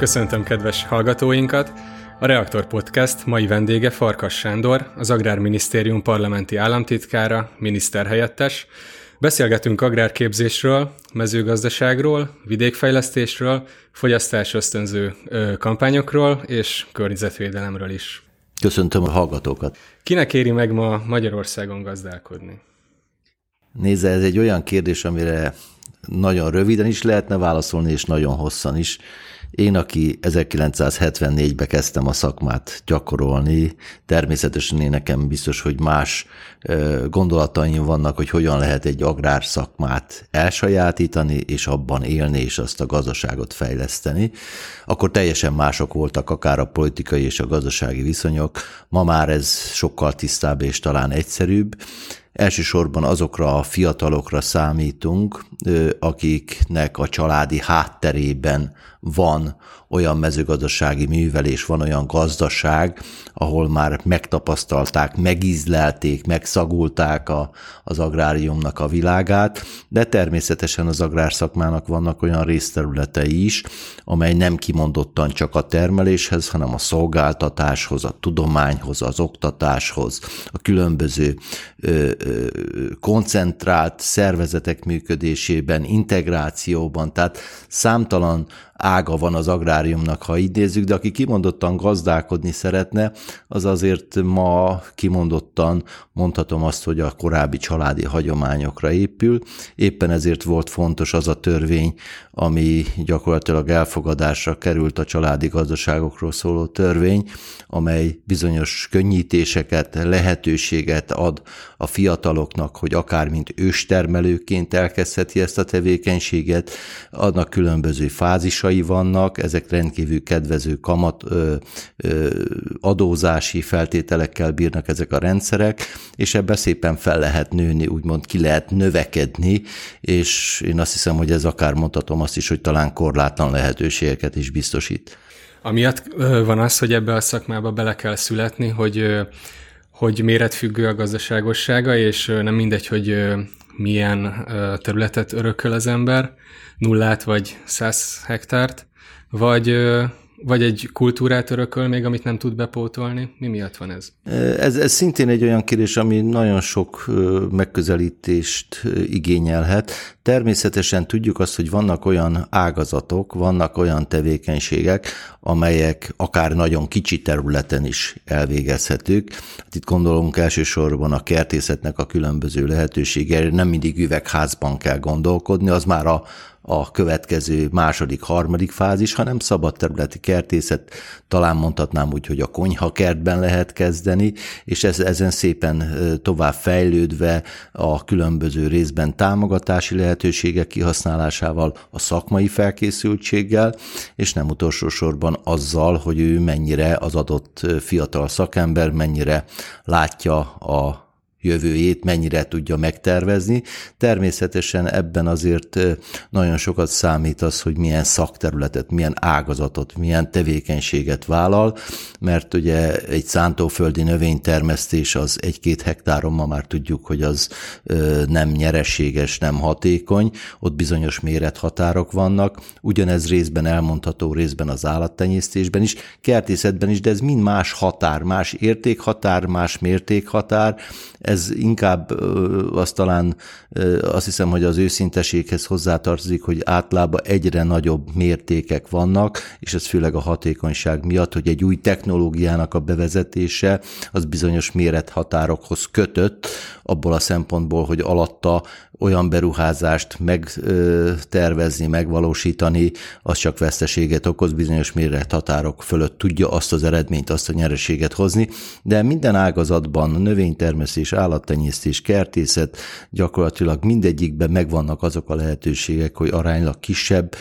Köszöntöm kedves hallgatóinkat! A Reaktor Podcast mai vendége Farkas Sándor, az Agrárminisztérium parlamenti államtitkára, miniszterhelyettes. Beszélgetünk agrárképzésről, mezőgazdaságról, vidékfejlesztésről, fogyasztás ösztönző kampányokról és környezetvédelemről is. Köszöntöm a hallgatókat. Kinek éri meg ma Magyarországon gazdálkodni? Nézze, ez egy olyan kérdés, amire nagyon röviden is lehetne válaszolni, és nagyon hosszan is. Én, aki 1974-ben kezdtem a szakmát gyakorolni, természetesen én nekem biztos, hogy más gondolataim vannak, hogy hogyan lehet egy agrár szakmát elsajátítani, és abban élni, és azt a gazdaságot fejleszteni. Akkor teljesen mások voltak akár a politikai és a gazdasági viszonyok. Ma már ez sokkal tisztább és talán egyszerűbb, Elsősorban azokra a fiatalokra számítunk, akiknek a családi hátterében van olyan mezőgazdasági művelés, van olyan gazdaság, ahol már megtapasztalták, megízlelték, megszagulták a, az agráriumnak a világát, de természetesen az agrárszakmának vannak olyan részterületei is, amely nem kimondottan csak a termeléshez, hanem a szolgáltatáshoz, a tudományhoz, az oktatáshoz, a különböző koncentrált szervezetek működésében, integrációban, tehát számtalan ága van az agráriumnak, ha így nézzük, de aki kimondottan gazdálkodni szeretne, az azért ma kimondottan mondhatom azt, hogy a korábbi családi hagyományokra épül. Éppen ezért volt fontos az a törvény, ami gyakorlatilag elfogadásra került a családi gazdaságokról szóló törvény, amely bizonyos könnyítéseket, lehetőséget ad a fiataloknak, hogy akár mint őstermelőként elkezdheti ezt a tevékenységet, adnak különböző fázisai vannak, ezek rendkívül kedvező kamat ö, ö, adózási feltételekkel bírnak ezek a rendszerek, és ebbe szépen fel lehet nőni, úgymond ki lehet növekedni, és én azt hiszem, hogy ez akár mondhatom azt is, hogy talán korlátlan lehetőségeket is biztosít. Amiatt van az, hogy ebbe a szakmába bele kell születni, hogy, hogy méretfüggő a gazdaságossága, és nem mindegy, hogy milyen területet örököl az ember, nullát vagy száz hektárt, vagy vagy egy kultúrát örököl még, amit nem tud bepótolni? Mi miatt van ez? Ez, ez szintén egy olyan kérdés, ami nagyon sok megközelítést igényelhet. Természetesen tudjuk azt, hogy vannak olyan ágazatok, vannak olyan tevékenységek, amelyek akár nagyon kicsi területen is elvégezhetők. Hát itt gondolunk elsősorban a kertészetnek a különböző lehetőségeire, nem mindig üvegházban kell gondolkodni, az már a, a következő második, harmadik fázis, hanem szabad területi kertészet, talán mondhatnám úgy, hogy a konyha kertben lehet kezdeni, és ez, ezen szépen tovább fejlődve a különböző részben támogatási lehetőségek kihasználásával, a szakmai felkészültséggel, és nem utolsó sorban azzal, hogy ő mennyire az adott fiatal szakember, mennyire látja a jövőjét mennyire tudja megtervezni. Természetesen ebben azért nagyon sokat számít az, hogy milyen szakterületet, milyen ágazatot, milyen tevékenységet vállal, mert ugye egy szántóföldi növénytermesztés az egy-két hektáron ma már tudjuk, hogy az nem nyereséges, nem hatékony, ott bizonyos mérethatárok vannak, ugyanez részben elmondható részben az állattenyésztésben is, kertészetben is, de ez mind más határ, más értékhatár, más mértékhatár, ez inkább azt talán azt hiszem, hogy az őszinteséghez hozzátartozik, hogy általában egyre nagyobb mértékek vannak, és ez főleg a hatékonyság miatt, hogy egy új technológiának a bevezetése az bizonyos mérethatárokhoz kötött, abból a szempontból, hogy alatta olyan beruházást megtervezni, megvalósítani, az csak veszteséget okoz, bizonyos mérethatárok fölött tudja azt az eredményt, azt a nyereséget hozni, de minden ágazatban, növénytermesztés, állattenyésztés, kertészet, gyakorlatilag mindegyikben megvannak azok a lehetőségek, hogy aránylag kisebb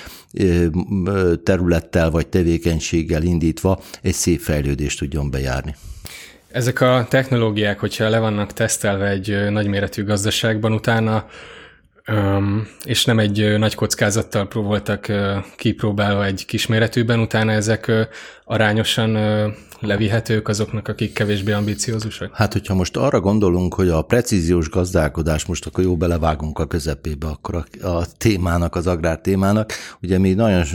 területtel vagy tevékenységgel indítva egy szép fejlődést tudjon bejárni. Ezek a technológiák, hogyha le vannak tesztelve egy nagyméretű gazdaságban, utána és nem egy nagy kockázattal voltak kipróbálva egy kisméretűben, utána ezek arányosan levihetők azoknak, akik kevésbé ambiciózusak? Hát, hogyha most arra gondolunk, hogy a precíziós gazdálkodás, most akkor jó belevágunk a közepébe akkor a, a témának, az agrár témának, ugye mi nagyon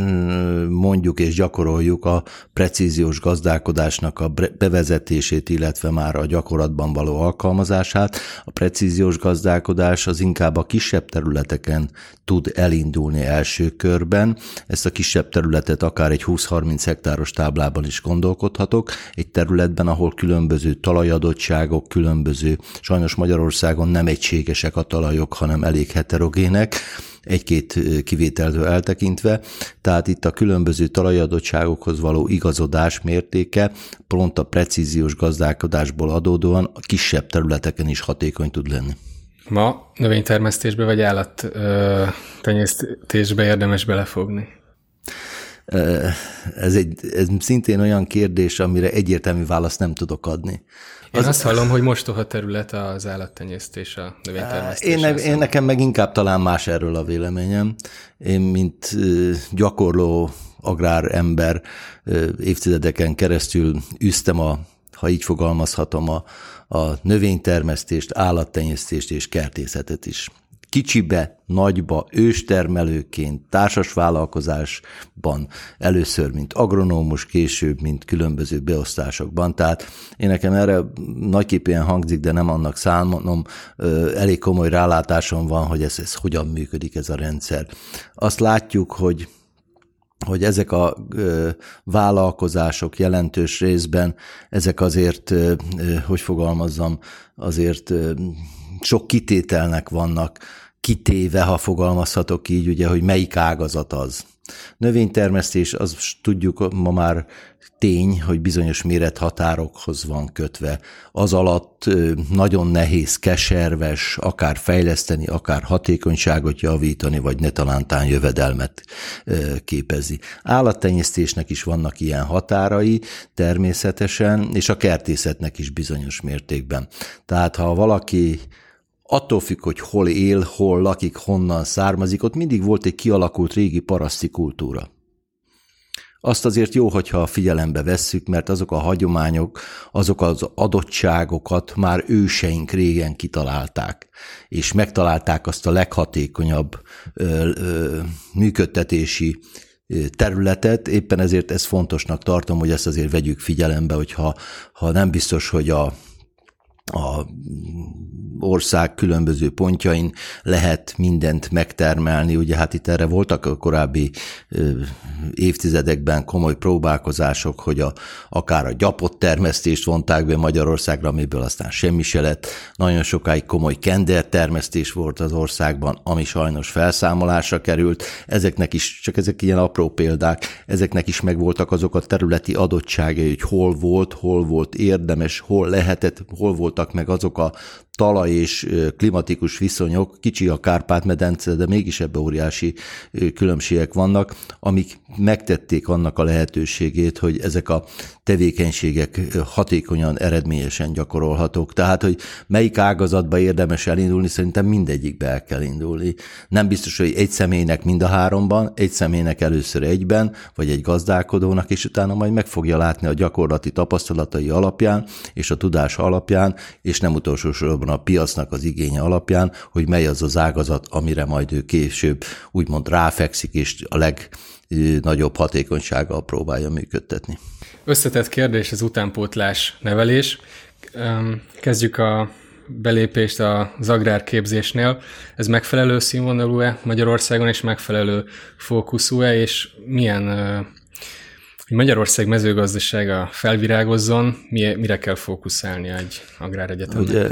mondjuk és gyakoroljuk a precíziós gazdálkodásnak a bevezetését, illetve már a gyakorlatban való alkalmazását. A precíziós gazdálkodás az inkább a kisebb területeken tud elindulni első körben. Ezt a kisebb területet akár egy 20-30 hektáros táblában is gondolkodhatok, egy területben, ahol különböző talajadottságok, különböző, sajnos Magyarországon nem egységesek a talajok, hanem elég heterogének, egy-két kivételtől eltekintve, tehát itt a különböző talajadottságokhoz való igazodás mértéke pont a precíziós gazdálkodásból adódóan a kisebb területeken is hatékony tud lenni. Ma növénytermesztésbe vagy állattenyésztésbe érdemes belefogni? Ez, egy, ez szintén olyan kérdés, amire egyértelmű választ nem tudok adni. Én az, azt hallom, hogy mostoha terület az állattenyésztés, a növénytermesztés. Én, ne, én nekem meg inkább talán más erről a véleményem. Én, mint gyakorló agrárember évtizedeken keresztül üztem a, ha így fogalmazhatom, a, a növénytermesztést, állattenyésztést és kertészetet is kicsibe, nagyba, őstermelőként, társas vállalkozásban, először, mint agronómus, később, mint különböző beosztásokban. Tehát én nekem erre nagyképűen hangzik, de nem annak számom, elég komoly rálátásom van, hogy ez, ez hogyan működik ez a rendszer. Azt látjuk, hogy hogy ezek a ö, vállalkozások jelentős részben, ezek azért, hogy fogalmazzam, azért sok kitételnek vannak kitéve, ha fogalmazhatok így, ugye, hogy melyik ágazat az. Növénytermesztés, az tudjuk ma már tény, hogy bizonyos mérethatárokhoz van kötve. Az alatt nagyon nehéz, keserves, akár fejleszteni, akár hatékonyságot javítani, vagy ne talántán jövedelmet képezi. Állattenyésztésnek is vannak ilyen határai természetesen, és a kertészetnek is bizonyos mértékben. Tehát ha valaki attól függ, hogy hol él, hol lakik, honnan származik, ott mindig volt egy kialakult régi paraszti kultúra. Azt azért jó, hogyha figyelembe vesszük, mert azok a hagyományok, azok az adottságokat már őseink régen kitalálták, és megtalálták azt a leghatékonyabb ö, ö, működtetési területet, éppen ezért ez fontosnak tartom, hogy ezt azért vegyük figyelembe, hogyha ha nem biztos, hogy a a ország különböző pontjain lehet mindent megtermelni. Ugye hát itt erre voltak a korábbi évtizedekben komoly próbálkozások, hogy a, akár a gyapott termesztést vonták be Magyarországra, amiből aztán semmi se lett. Nagyon sokáig komoly kender termesztés volt az országban, ami sajnos felszámolásra került. Ezeknek is, csak ezek ilyen apró példák, ezeknek is megvoltak azok a területi adottságai, hogy hol volt, hol volt érdemes, hol lehetett, hol volt voltak meg azok a talaj és klimatikus viszonyok, kicsi a Kárpát-medence, de mégis ebbe óriási különbségek vannak, amik megtették annak a lehetőségét, hogy ezek a tevékenységek hatékonyan, eredményesen gyakorolhatók. Tehát, hogy melyik ágazatba érdemes elindulni, szerintem mindegyikbe el kell indulni. Nem biztos, hogy egy személynek mind a háromban, egy személynek először egyben, vagy egy gazdálkodónak, és utána majd meg fogja látni a gyakorlati tapasztalatai alapján, és a tudás alapján, és nem utolsó sorban elsősorban a piacnak az igénye alapján, hogy mely az az ágazat, amire majd ő később úgymond ráfekszik, és a legnagyobb hatékonysággal próbálja működtetni. Összetett kérdés az utánpótlás nevelés. Kezdjük a belépést az agrárképzésnél. Ez megfelelő színvonalú-e Magyarországon, és megfelelő fókuszú-e, és milyen hogy Magyarország mezőgazdasága felvirágozzon, mire kell fókuszálni egy agráregyetemnek? Ugye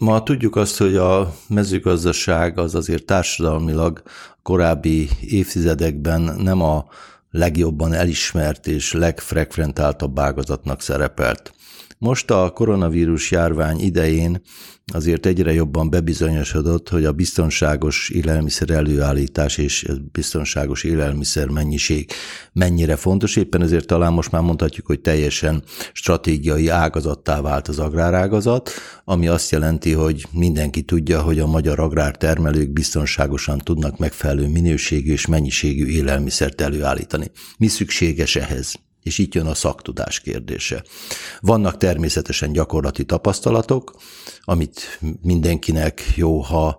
Ma tudjuk azt, hogy a mezőgazdaság az azért társadalmilag korábbi évtizedekben nem a legjobban elismert és legfrekventáltabb ágazatnak szerepelt. Most a koronavírus járvány idején azért egyre jobban bebizonyosodott, hogy a biztonságos élelmiszer előállítás és biztonságos élelmiszer mennyiség mennyire fontos. Éppen ezért talán most már mondhatjuk, hogy teljesen stratégiai ágazattá vált az agrárágazat, ami azt jelenti, hogy mindenki tudja, hogy a magyar agrártermelők biztonságosan tudnak megfelelő minőségű és mennyiségű élelmiszert előállítani. Mi szükséges ehhez? És itt jön a szaktudás kérdése. Vannak természetesen gyakorlati tapasztalatok, amit mindenkinek jó, ha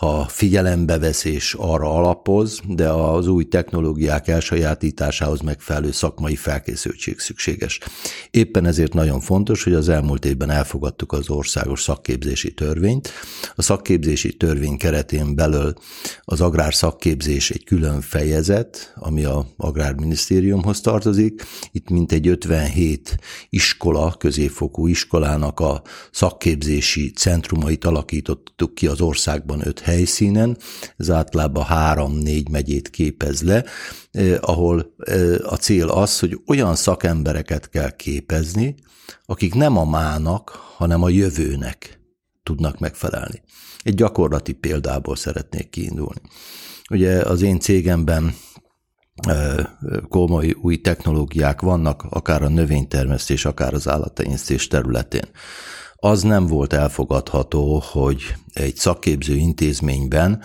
ha figyelembe vesz és arra alapoz, de az új technológiák elsajátításához megfelelő szakmai felkészültség szükséges. Éppen ezért nagyon fontos, hogy az elmúlt évben elfogadtuk az országos szakképzési törvényt. A szakképzési törvény keretén belül az agrár szakképzés egy külön fejezet, ami a Agrárminisztériumhoz tartozik. Itt mintegy 57 iskola, középfokú iskolának a szakképzési centrumait alakítottuk ki az országban öt helyszínen, ez általában három-négy megyét képez le, eh, ahol eh, a cél az, hogy olyan szakembereket kell képezni, akik nem a mának, hanem a jövőnek tudnak megfelelni. Egy gyakorlati példából szeretnék kiindulni. Ugye az én cégemben komoly új technológiák vannak, akár a növénytermesztés, akár az állattenyésztés területén az nem volt elfogadható, hogy egy szakképző intézményben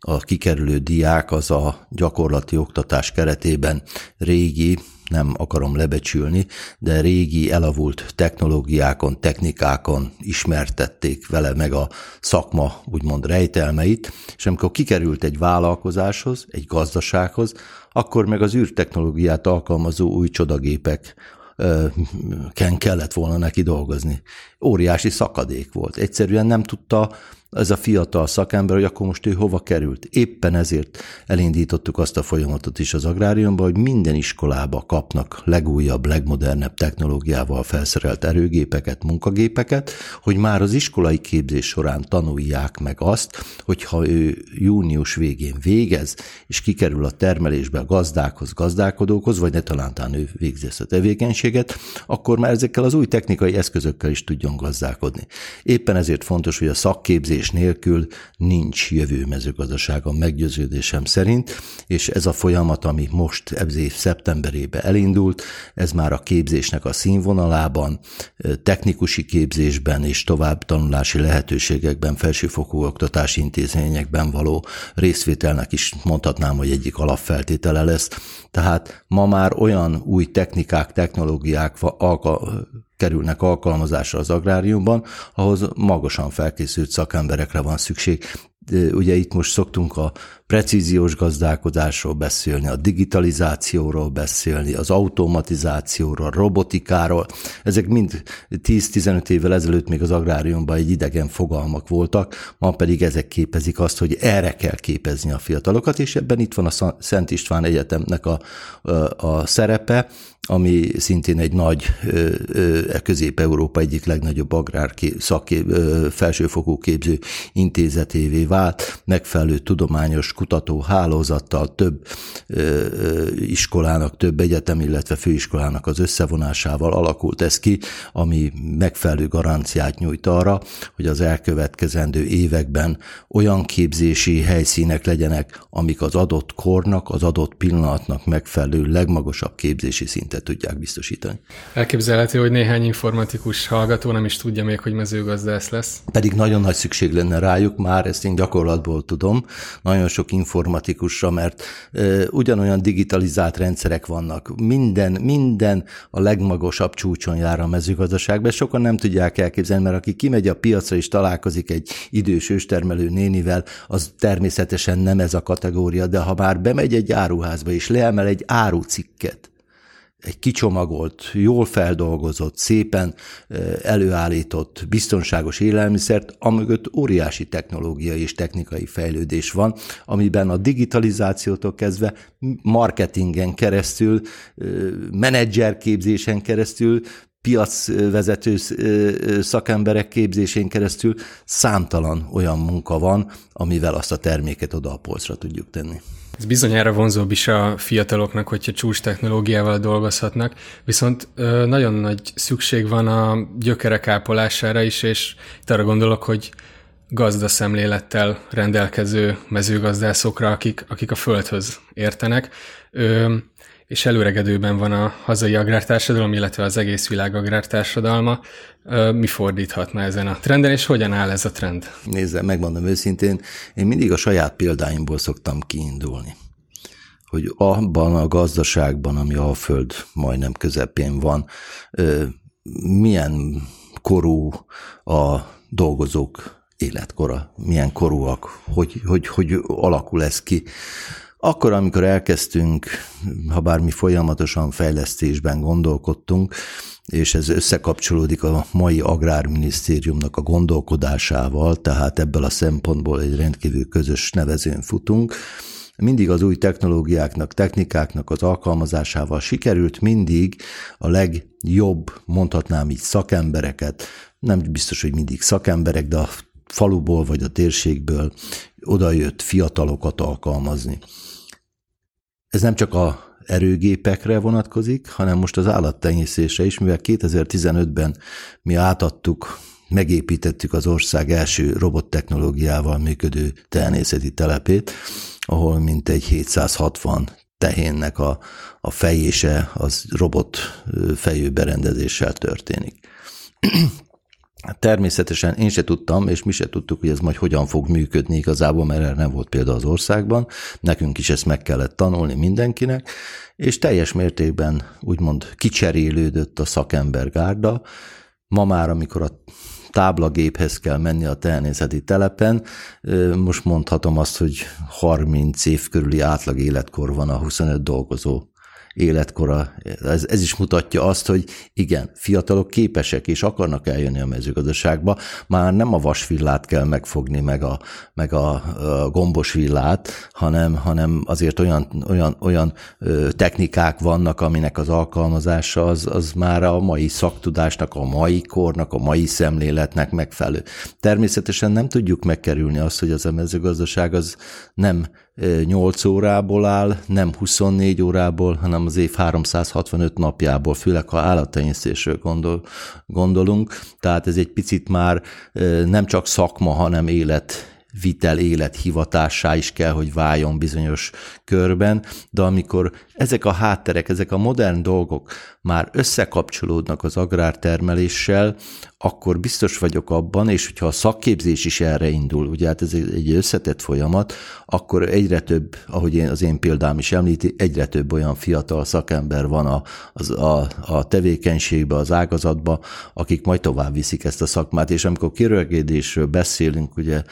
a kikerülő diák az a gyakorlati oktatás keretében régi, nem akarom lebecsülni, de régi elavult technológiákon, technikákon ismertették vele meg a szakma úgymond rejtelmeit, és amikor kikerült egy vállalkozáshoz, egy gazdasághoz, akkor meg az űrtechnológiát alkalmazó új csodagépek ken kellett volna neki dolgozni. Óriási szakadék volt. Egyszerűen nem tudta ez a fiatal szakember, hogy akkor most ő hova került. Éppen ezért elindítottuk azt a folyamatot is az agráriumban, hogy minden iskolába kapnak legújabb, legmodernebb technológiával felszerelt erőgépeket, munkagépeket, hogy már az iskolai képzés során tanulják meg azt, hogy ha ő június végén végez, és kikerül a termelésbe a gazdákhoz, gazdálkodókhoz, vagy ne talán ő végzi ezt a tevékenységet, akkor már ezekkel az új technikai eszközökkel is tudjon gazdálkodni. Éppen ezért fontos, hogy a szakképzés fejlesztés nélkül nincs jövő mezőgazdaságon meggyőződésem szerint, és ez a folyamat, ami most ez év szeptemberében elindult, ez már a képzésnek a színvonalában, technikusi képzésben és tovább tanulási lehetőségekben, felsőfokú oktatási intézményekben való részvételnek is mondhatnám, hogy egyik alapfeltétele lesz. Tehát ma már olyan új technikák, technológiák kerülnek alkalmazásra az agráriumban, ahhoz magasan felkészült szakemberekre van szükség. Ugye itt most szoktunk a precíziós gazdálkodásról beszélni, a digitalizációról beszélni, az automatizációról, a robotikáról. Ezek mind 10-15 évvel ezelőtt még az agráriumban egy idegen fogalmak voltak, ma pedig ezek képezik azt, hogy erre kell képezni a fiatalokat, és ebben itt van a Szent István Egyetemnek a, a, szerepe, ami szintén egy nagy e Közép-Európa egyik legnagyobb agrár szaké, felsőfokú képző intézetévé vált, megfelelő tudományos kutató hálózattal több iskolának, több egyetem, illetve főiskolának az összevonásával alakult ez ki, ami megfelelő garanciát nyújt arra, hogy az elkövetkezendő években olyan képzési helyszínek legyenek, amik az adott kornak, az adott pillanatnak megfelelő legmagasabb képzési szintet tudják biztosítani. Elképzelhető, hogy néhány informatikus hallgató nem is tudja még, hogy mezőgazdász lesz. Pedig nagyon nagy szükség lenne rájuk, már ezt én gyakorlatból tudom. Nagyon sok sok informatikusra, mert ö, ugyanolyan digitalizált rendszerek vannak. Minden, minden a legmagasabb csúcson jár a mezőgazdaságban. Sokan nem tudják elképzelni, mert aki kimegy a piacra és találkozik egy idős őstermelő nénivel, az természetesen nem ez a kategória, de ha már bemegy egy áruházba és leemel egy árucikket, egy kicsomagolt, jól feldolgozott, szépen előállított, biztonságos élelmiszert, amögött óriási technológiai és technikai fejlődés van, amiben a digitalizációtól kezdve marketingen keresztül, menedzserképzésen keresztül, piacvezető szakemberek képzésén keresztül számtalan olyan munka van, amivel azt a terméket oda a polcra tudjuk tenni. Ez bizonyára vonzóbb is a fiataloknak, hogyha csúcs technológiával dolgozhatnak, viszont nagyon nagy szükség van a gyökerek ápolására is, és itt arra gondolok, hogy gazdaszemlélettel rendelkező mezőgazdászokra, akik, akik a földhöz értenek és előregedőben van a hazai agrártársadalom, illetve az egész világ agrártársadalma. Mi fordíthatna ezen a trenden, és hogyan áll ez a trend? Nézze, megmondom őszintén, én mindig a saját példáimból szoktam kiindulni hogy abban a gazdaságban, ami a föld majdnem közepén van, milyen korú a dolgozók életkora, milyen korúak, hogy, hogy, hogy alakul ez ki. Akkor, amikor elkezdtünk, ha bármi folyamatosan fejlesztésben gondolkodtunk, és ez összekapcsolódik a mai agrárminisztériumnak a gondolkodásával, tehát ebből a szempontból egy rendkívül közös nevezőn futunk, mindig az új technológiáknak, technikáknak az alkalmazásával sikerült mindig a legjobb, mondhatnám így szakembereket, nem biztos, hogy mindig szakemberek, de a faluból vagy a térségből odajött fiatalokat alkalmazni. Ez nem csak a erőgépekre vonatkozik, hanem most az állattenyészésre is, mivel 2015-ben mi átadtuk, megépítettük az ország első robottechnológiával működő tehenészeti telepét, ahol mintegy 760 tehénnek a, a fejése az robot fejű berendezéssel történik. Természetesen én se tudtam, és mi se tudtuk, hogy ez majd hogyan fog működni igazából, mert erre nem volt példa az országban. Nekünk is ezt meg kellett tanulni mindenkinek, és teljes mértékben úgymond kicserélődött a szakembergárda. Ma már, amikor a táblagéphez kell menni a természeti telepen, most mondhatom azt, hogy 30 év körüli átlag életkor van a 25 dolgozó életkora. Ez, ez is mutatja azt, hogy igen, fiatalok képesek és akarnak eljönni a mezőgazdaságba. Már nem a vasvillát kell megfogni, meg a, meg a, a gombos villát, hanem, hanem azért olyan, olyan, olyan technikák vannak, aminek az alkalmazása az, az már a mai szaktudásnak, a mai kornak, a mai szemléletnek megfelelő. Természetesen nem tudjuk megkerülni azt, hogy az a mezőgazdaság az nem 8 órából áll, nem 24 órából, hanem az év 365 napjából, főleg ha állattenyésztésről gondol, gondolunk. Tehát ez egy picit már nem csak szakma, hanem élet vitel élet hivatássá is kell, hogy váljon bizonyos körben, de amikor ezek a hátterek, ezek a modern dolgok már összekapcsolódnak az agrártermeléssel, akkor biztos vagyok abban, és hogyha a szakképzés is erre indul, ugye hát ez egy összetett folyamat, akkor egyre több, ahogy én, az én példám is említi, egyre több olyan fiatal szakember van a, az, a, a tevékenységbe, az ágazatba, akik majd tovább viszik ezt a szakmát, és amikor kirögédésről beszélünk, ugye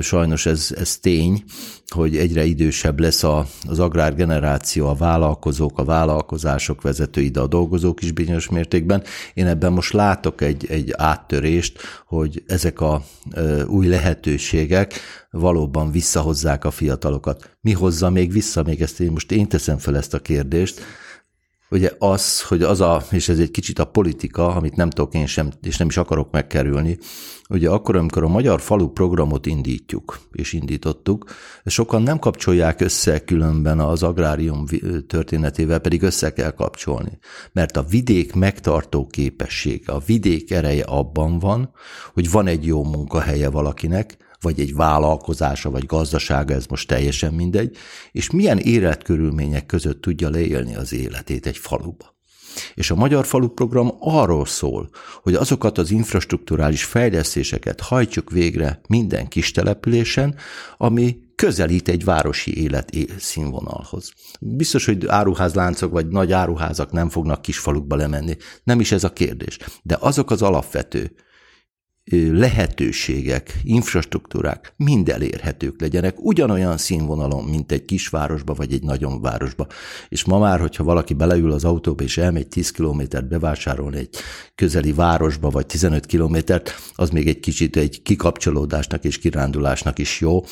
sajnos ez, ez tény, hogy egyre idősebb lesz a, az agrárgeneráció, a vállalkozók, a vállalkozások vezetői, de a dolgozók is bizonyos mértékben. Én ebben most látok egy, egy áttörést, hogy ezek a ö, új lehetőségek valóban visszahozzák a fiatalokat. Mi hozza még vissza, még ezt én most én teszem fel ezt a kérdést, ugye az, hogy az a, és ez egy kicsit a politika, amit nem tudok én sem, és nem is akarok megkerülni, ugye akkor, amikor a Magyar Falu programot indítjuk, és indítottuk, sokan nem kapcsolják össze különben az agrárium történetével, pedig össze kell kapcsolni. Mert a vidék megtartó képessége, a vidék ereje abban van, hogy van egy jó munkahelye valakinek, vagy egy vállalkozása, vagy gazdasága, ez most teljesen mindegy, és milyen életkörülmények között tudja leélni az életét egy faluba. És a Magyar Falu Program arról szól, hogy azokat az infrastruktúrális fejlesztéseket hajtsuk végre minden kis településen, ami közelít egy városi élet színvonalhoz. Biztos, hogy áruházláncok vagy nagy áruházak nem fognak kisfalukba lemenni. Nem is ez a kérdés. De azok az alapvető lehetőségek, infrastruktúrák mind elérhetők legyenek, ugyanolyan színvonalon, mint egy kisvárosba vagy egy nagyon városba. És ma már, hogyha valaki beleül az autóba és elmegy 10 kilométert bevásárolni egy közeli városba, vagy 15 kilométert, az még egy kicsit egy kikapcsolódásnak és kirándulásnak is jó,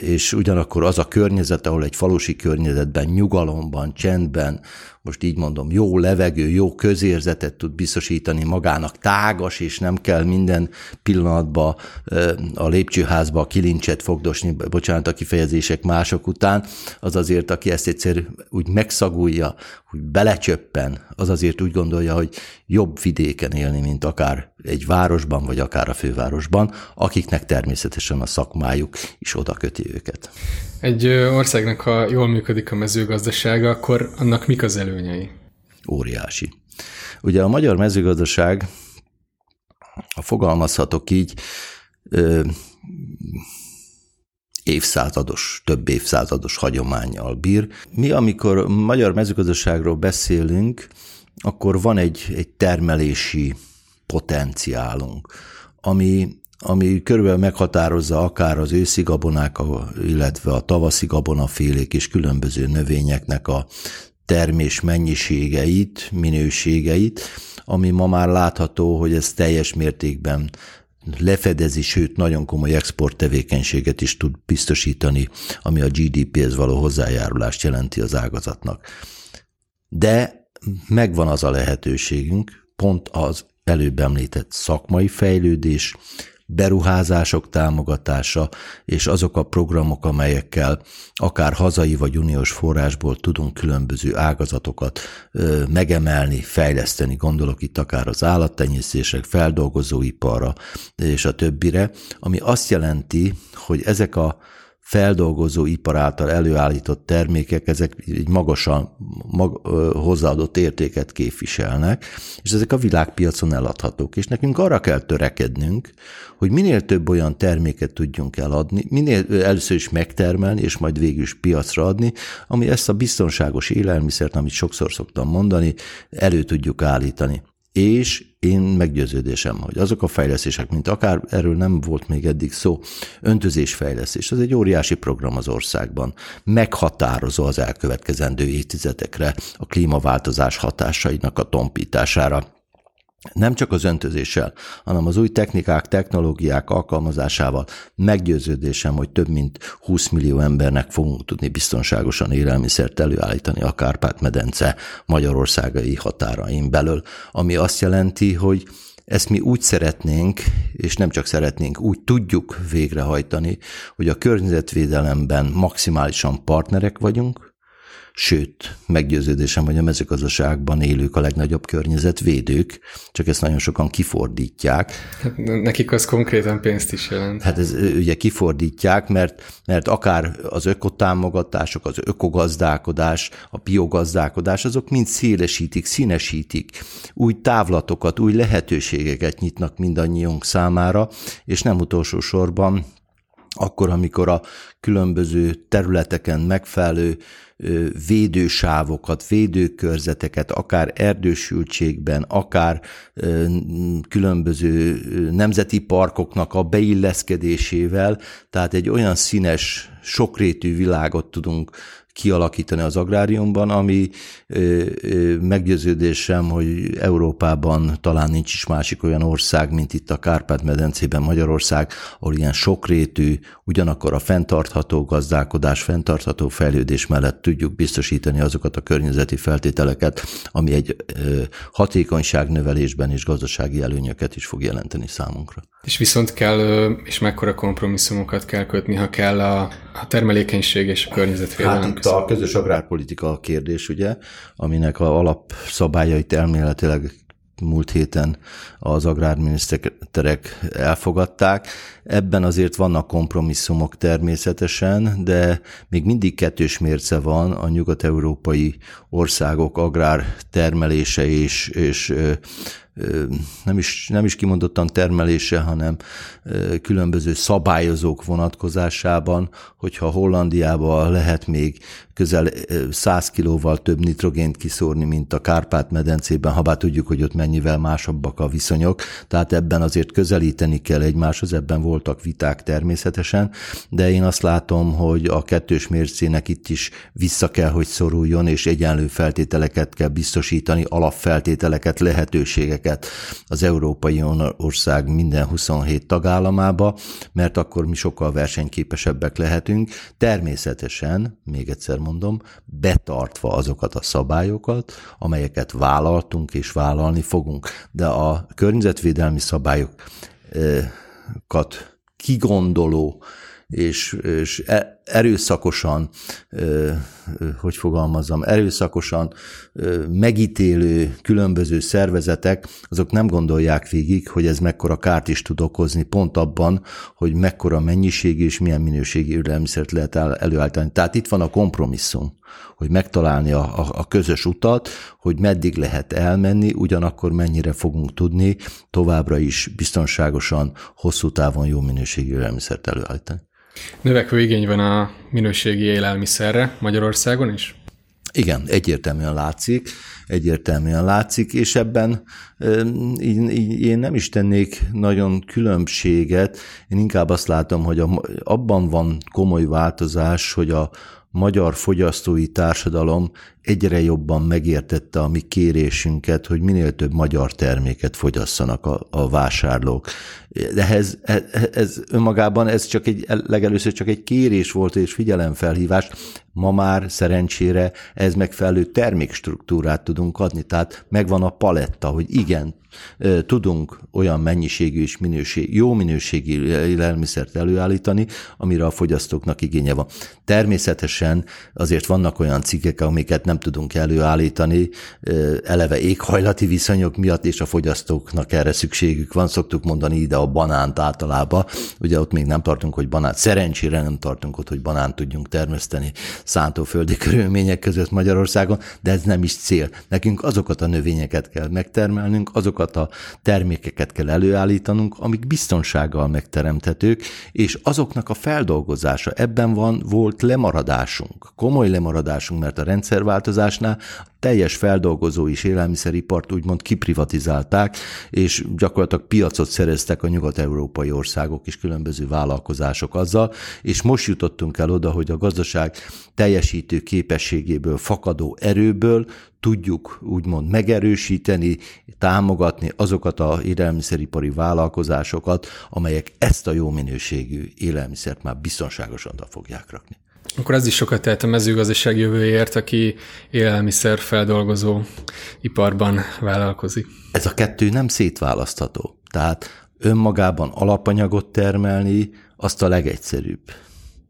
és ugyanakkor az a környezet, ahol egy falusi környezetben, nyugalomban, csendben, most így mondom, jó levegő, jó közérzetet tud biztosítani magának, tágas, és nem kell minden pillanatban a lépcsőházba a kilincset fogdosni, bocsánat a kifejezések mások után, az azért, aki ezt egyszer úgy megszagulja, hogy belecsöppen, az azért úgy gondolja, hogy jobb vidéken élni, mint akár egy városban, vagy akár a fővárosban, akiknek természetesen a szakmájuk is oda köti őket. Egy országnak, ha jól működik a mezőgazdasága, akkor annak mik az előnyei? Óriási. Ugye a magyar mezőgazdaság, ha fogalmazhatok így, évszázados, több évszázados hagyományjal bír. Mi, amikor magyar mezőgazdaságról beszélünk, akkor van egy, egy termelési potenciálunk, ami, ami körülbelül meghatározza akár az őszi gabonák, illetve a tavaszi gabonafélék és különböző növényeknek a termés mennyiségeit, minőségeit, ami ma már látható, hogy ez teljes mértékben lefedezi, sőt nagyon komoly export tevékenységet is tud biztosítani, ami a GDP-hez való hozzájárulást jelenti az ágazatnak. De megvan az a lehetőségünk, pont az előbb említett szakmai fejlődés, beruházások támogatása, és azok a programok, amelyekkel akár hazai vagy uniós forrásból tudunk különböző ágazatokat megemelni, fejleszteni, gondolok itt akár az állattenyésztések, feldolgozóiparra és a többire, ami azt jelenti, hogy ezek a feldolgozó ipar által előállított termékek, ezek egy magasan mag, hozzáadott értéket képviselnek, és ezek a világpiacon eladhatók. És nekünk arra kell törekednünk, hogy minél több olyan terméket tudjunk eladni, minél először is megtermelni, és majd végül is piacra adni, ami ezt a biztonságos élelmiszert, amit sokszor szoktam mondani, elő tudjuk állítani és én meggyőződésem, hogy azok a fejlesztések, mint akár erről nem volt még eddig szó, öntözésfejlesztés, ez egy óriási program az országban, meghatározó az elkövetkezendő évtizedekre a klímaváltozás hatásainak a tompítására nem csak az öntözéssel, hanem az új technikák, technológiák alkalmazásával meggyőződésem, hogy több mint 20 millió embernek fogunk tudni biztonságosan élelmiszert előállítani a Kárpát-medence magyarországai határain belül, ami azt jelenti, hogy ezt mi úgy szeretnénk, és nem csak szeretnénk, úgy tudjuk végrehajtani, hogy a környezetvédelemben maximálisan partnerek vagyunk, sőt, meggyőződésem, hogy a mezőgazdaságban élők a legnagyobb környezetvédők, csak ezt nagyon sokan kifordítják. Hát nekik az konkrétan pénzt is jelent. Hát ez ugye kifordítják, mert, mert akár az ökotámogatások, az ökogazdálkodás, a biogazdálkodás, azok mind szélesítik, színesítik, új távlatokat, új lehetőségeket nyitnak mindannyiunk számára, és nem utolsó sorban akkor, amikor a különböző területeken megfelelő védősávokat, védőkörzeteket, akár erdősültségben, akár különböző nemzeti parkoknak a beilleszkedésével, tehát egy olyan színes, sokrétű világot tudunk kialakítani az agráriumban, ami meggyőződésem, hogy Európában talán nincs is másik olyan ország, mint itt a Kárpát-medencében Magyarország, ahol ilyen sokrétű, ugyanakkor a fenntartható gazdálkodás, fenntartható fejlődés mellett tudjuk biztosítani azokat a környezeti feltételeket, ami egy hatékonyság növelésben és gazdasági előnyöket is fog jelenteni számunkra. És viszont kell, és mekkora kompromisszumokat kell kötni, ha kell a, a termelékenység és a környezetvédelem Hát itt a közös agrárpolitika a kérdés, ugye, aminek a alapszabályait elméletileg múlt héten az agrárminiszterek elfogadták. Ebben azért vannak kompromisszumok természetesen, de még mindig kettős mérce van a nyugat-európai országok agrártermelése és, és nem is, nem is kimondottan termelése, hanem különböző szabályozók vonatkozásában, hogyha Hollandiában lehet még közel 100 kilóval több nitrogént kiszórni, mint a Kárpát-medencében, ha bár tudjuk, hogy ott mennyivel másabbak a viszonyok, tehát ebben azért közelíteni kell egymáshoz, ebben voltak viták természetesen, de én azt látom, hogy a kettős mércének itt is vissza kell, hogy szoruljon, és egyenlő feltételeket kell biztosítani, alapfeltételeket, lehetőségeket az Európai Ország minden 27 tagállamába, mert akkor mi sokkal versenyképesebbek lehetünk. Természetesen, még egyszer mondom, betartva azokat a szabályokat, amelyeket vállaltunk és vállalni fogunk. De a környezetvédelmi szabályok kigondoló és, és e, erőszakosan, hogy fogalmazzam, erőszakosan megítélő különböző szervezetek, azok nem gondolják végig, hogy ez mekkora kárt is tud okozni pont abban, hogy mekkora mennyiségű és milyen minőségi élelmiszert lehet előállítani. Tehát itt van a kompromisszum, hogy megtalálni a, a, a közös utat, hogy meddig lehet elmenni, ugyanakkor mennyire fogunk tudni továbbra is biztonságosan, hosszú távon jó minőségű élelmiszert előállítani. Növekvő igény van a minőségi élelmiszerre Magyarországon is? Igen, egyértelműen látszik, egyértelműen látszik, és ebben én nem is tennék nagyon különbséget, én inkább azt látom, hogy abban van komoly változás, hogy a magyar fogyasztói társadalom egyre jobban megértette a mi kérésünket, hogy minél több magyar terméket fogyasszanak a, a vásárlók. De ez, ez, ez önmagában ez csak egy, legelőször csak egy kérés volt és figyelemfelhívás. Ma már szerencsére ez megfelelő termékstruktúrát tudunk adni, tehát megvan a paletta, hogy igen, tudunk olyan mennyiségű és minőség, jó minőségű élelmiszert előállítani, amire a fogyasztóknak igénye van. Természetesen azért vannak olyan cikkek, amiket nem tudunk előállítani, eleve éghajlati viszonyok miatt, és a fogyasztóknak erre szükségük van. Szoktuk mondani ide a banánt általában, ugye ott még nem tartunk, hogy banánt, szerencsére nem tartunk ott, hogy banánt tudjunk termeszteni szántóföldi körülmények között Magyarországon, de ez nem is cél. Nekünk azokat a növényeket kell megtermelnünk, azokat a termékeket kell előállítanunk, amik biztonsággal megteremthetők, és azoknak a feldolgozása. Ebben van, volt lemaradásunk, komoly lemaradásunk, mert a rendszerváltozásnál teljes feldolgozó és élelmiszeripart úgymond kiprivatizálták, és gyakorlatilag piacot szereztek a nyugat-európai országok és különböző vállalkozások azzal, és most jutottunk el oda, hogy a gazdaság teljesítő képességéből, fakadó erőből tudjuk úgymond megerősíteni, támogatni azokat a élelmiszeripari vállalkozásokat, amelyek ezt a jó minőségű élelmiszert már biztonságosan fogják rakni. Akkor ez is sokat tehet a mezőgazdaság jövőjért, aki élelmiszer feldolgozó iparban vállalkozik. Ez a kettő nem szétválasztható. Tehát önmagában alapanyagot termelni, azt a legegyszerűbb.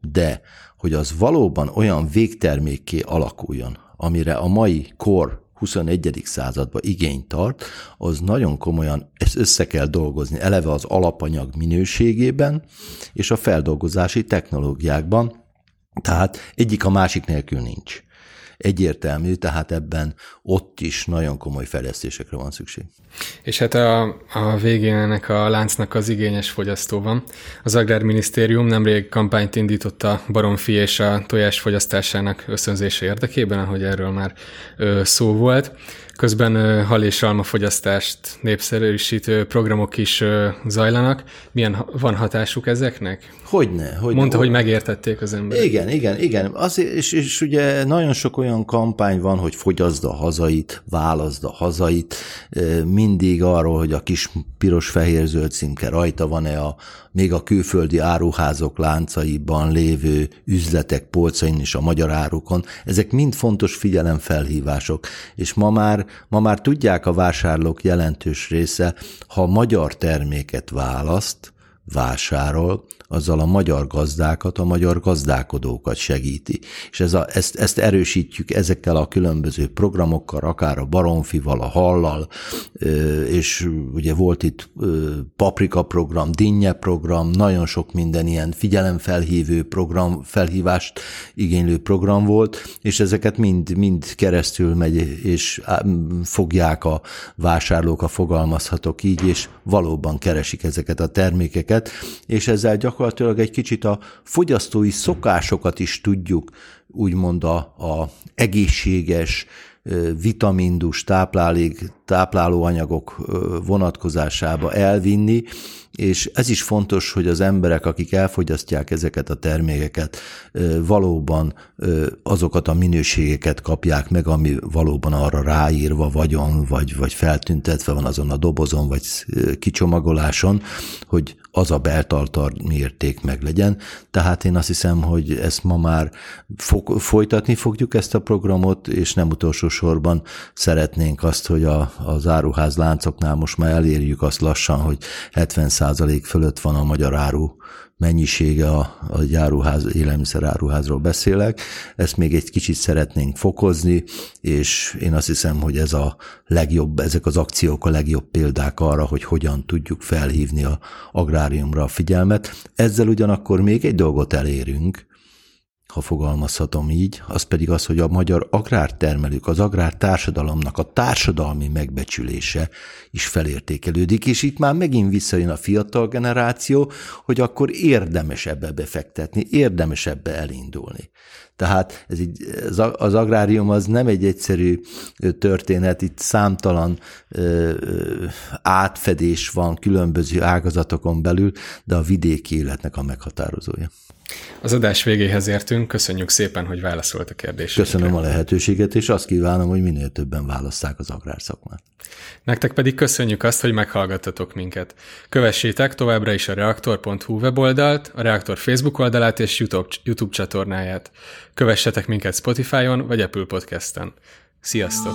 De hogy az valóban olyan végtermékké alakuljon, amire a mai kor 21. században igényt tart, az nagyon komolyan ezt össze kell dolgozni, eleve az alapanyag minőségében és a feldolgozási technológiákban, tehát egyik a másik nélkül nincs. Egyértelmű, tehát ebben ott is nagyon komoly fejlesztésekre van szükség. És hát a, a végén ennek a láncnak az igényes fogyasztó van. Az Agrárminisztérium nemrég kampányt indított a baromfi és a tojás fogyasztásának ösztönzése érdekében, ahogy erről már ö, szó volt. Közben hal és alma fogyasztást népszerűsítő programok is zajlanak. Milyen van hatásuk ezeknek? Hogyne. hogyne Mondta, hogy megértették az emberek. Igen, igen, igen. Az, és, és ugye nagyon sok olyan kampány van, hogy fogyaszd a hazait, válaszd a hazait, mindig arról, hogy a kis piros-fehér-zöld címke rajta van-e a, még a külföldi áruházok láncaiban lévő üzletek polcain és a magyar árukon. Ezek mind fontos figyelemfelhívások, és ma már, ma már tudják a vásárlók jelentős része, ha magyar terméket választ, vásárol, azzal a magyar gazdákat, a magyar gazdálkodókat segíti. És ez a, ezt, ezt erősítjük ezekkel a különböző programokkal, akár a baromfival, a hallal, és ugye volt itt paprika program, dinnye program, nagyon sok minden ilyen figyelemfelhívő program, felhívást igénylő program volt, és ezeket mind, mind keresztül megy, és fogják a vásárlók, a fogalmazhatok így, és valóban keresik ezeket a termékeket, és ezzel gyakorlatilag egy kicsit a fogyasztói szokásokat is tudjuk úgymond a, a egészséges, vitamindus táplálék, táplálóanyagok vonatkozásába elvinni, és ez is fontos, hogy az emberek, akik elfogyasztják ezeket a termékeket, valóban azokat a minőségeket kapják meg, ami valóban arra ráírva vagyon, vagy, vagy feltüntetve van azon a dobozon, vagy kicsomagoláson, hogy az a beltartalmi érték meg legyen. Tehát én azt hiszem, hogy ezt ma már fog, folytatni fogjuk ezt a programot, és nem utolsó sorban szeretnénk azt, hogy a az áruház láncoknál most már elérjük azt lassan, hogy 70% fölött van a magyar áru mennyisége a, a gyáruház, élelmiszeráruházról beszélek. Ezt még egy kicsit szeretnénk fokozni, és én azt hiszem, hogy ez a legjobb, ezek az akciók a legjobb példák arra, hogy hogyan tudjuk felhívni a agráriumra a figyelmet. Ezzel ugyanakkor még egy dolgot elérünk, ha fogalmazhatom így, az pedig az, hogy a magyar agrártermelők, az agrártársadalomnak a társadalmi megbecsülése is felértékelődik, és itt már megint visszajön a fiatal generáció, hogy akkor érdemes ebbe befektetni, érdemes ebbe elindulni. Tehát ez így, az agrárium az nem egy egyszerű történet, itt számtalan átfedés van különböző ágazatokon belül, de a vidéki életnek a meghatározója. Az adás végéhez értünk, köszönjük szépen, hogy válaszolt a kérdésre. Köszönöm a lehetőséget, és azt kívánom, hogy minél többen válasszák az agrárszakmát. Nektek pedig köszönjük azt, hogy meghallgattatok minket. Kövessétek továbbra is a reaktor.hu weboldalt, a Reaktor Facebook oldalát és YouTube, YouTube csatornáját. Kövessetek minket Spotify-on vagy Apple Podcast-en. Sziasztok!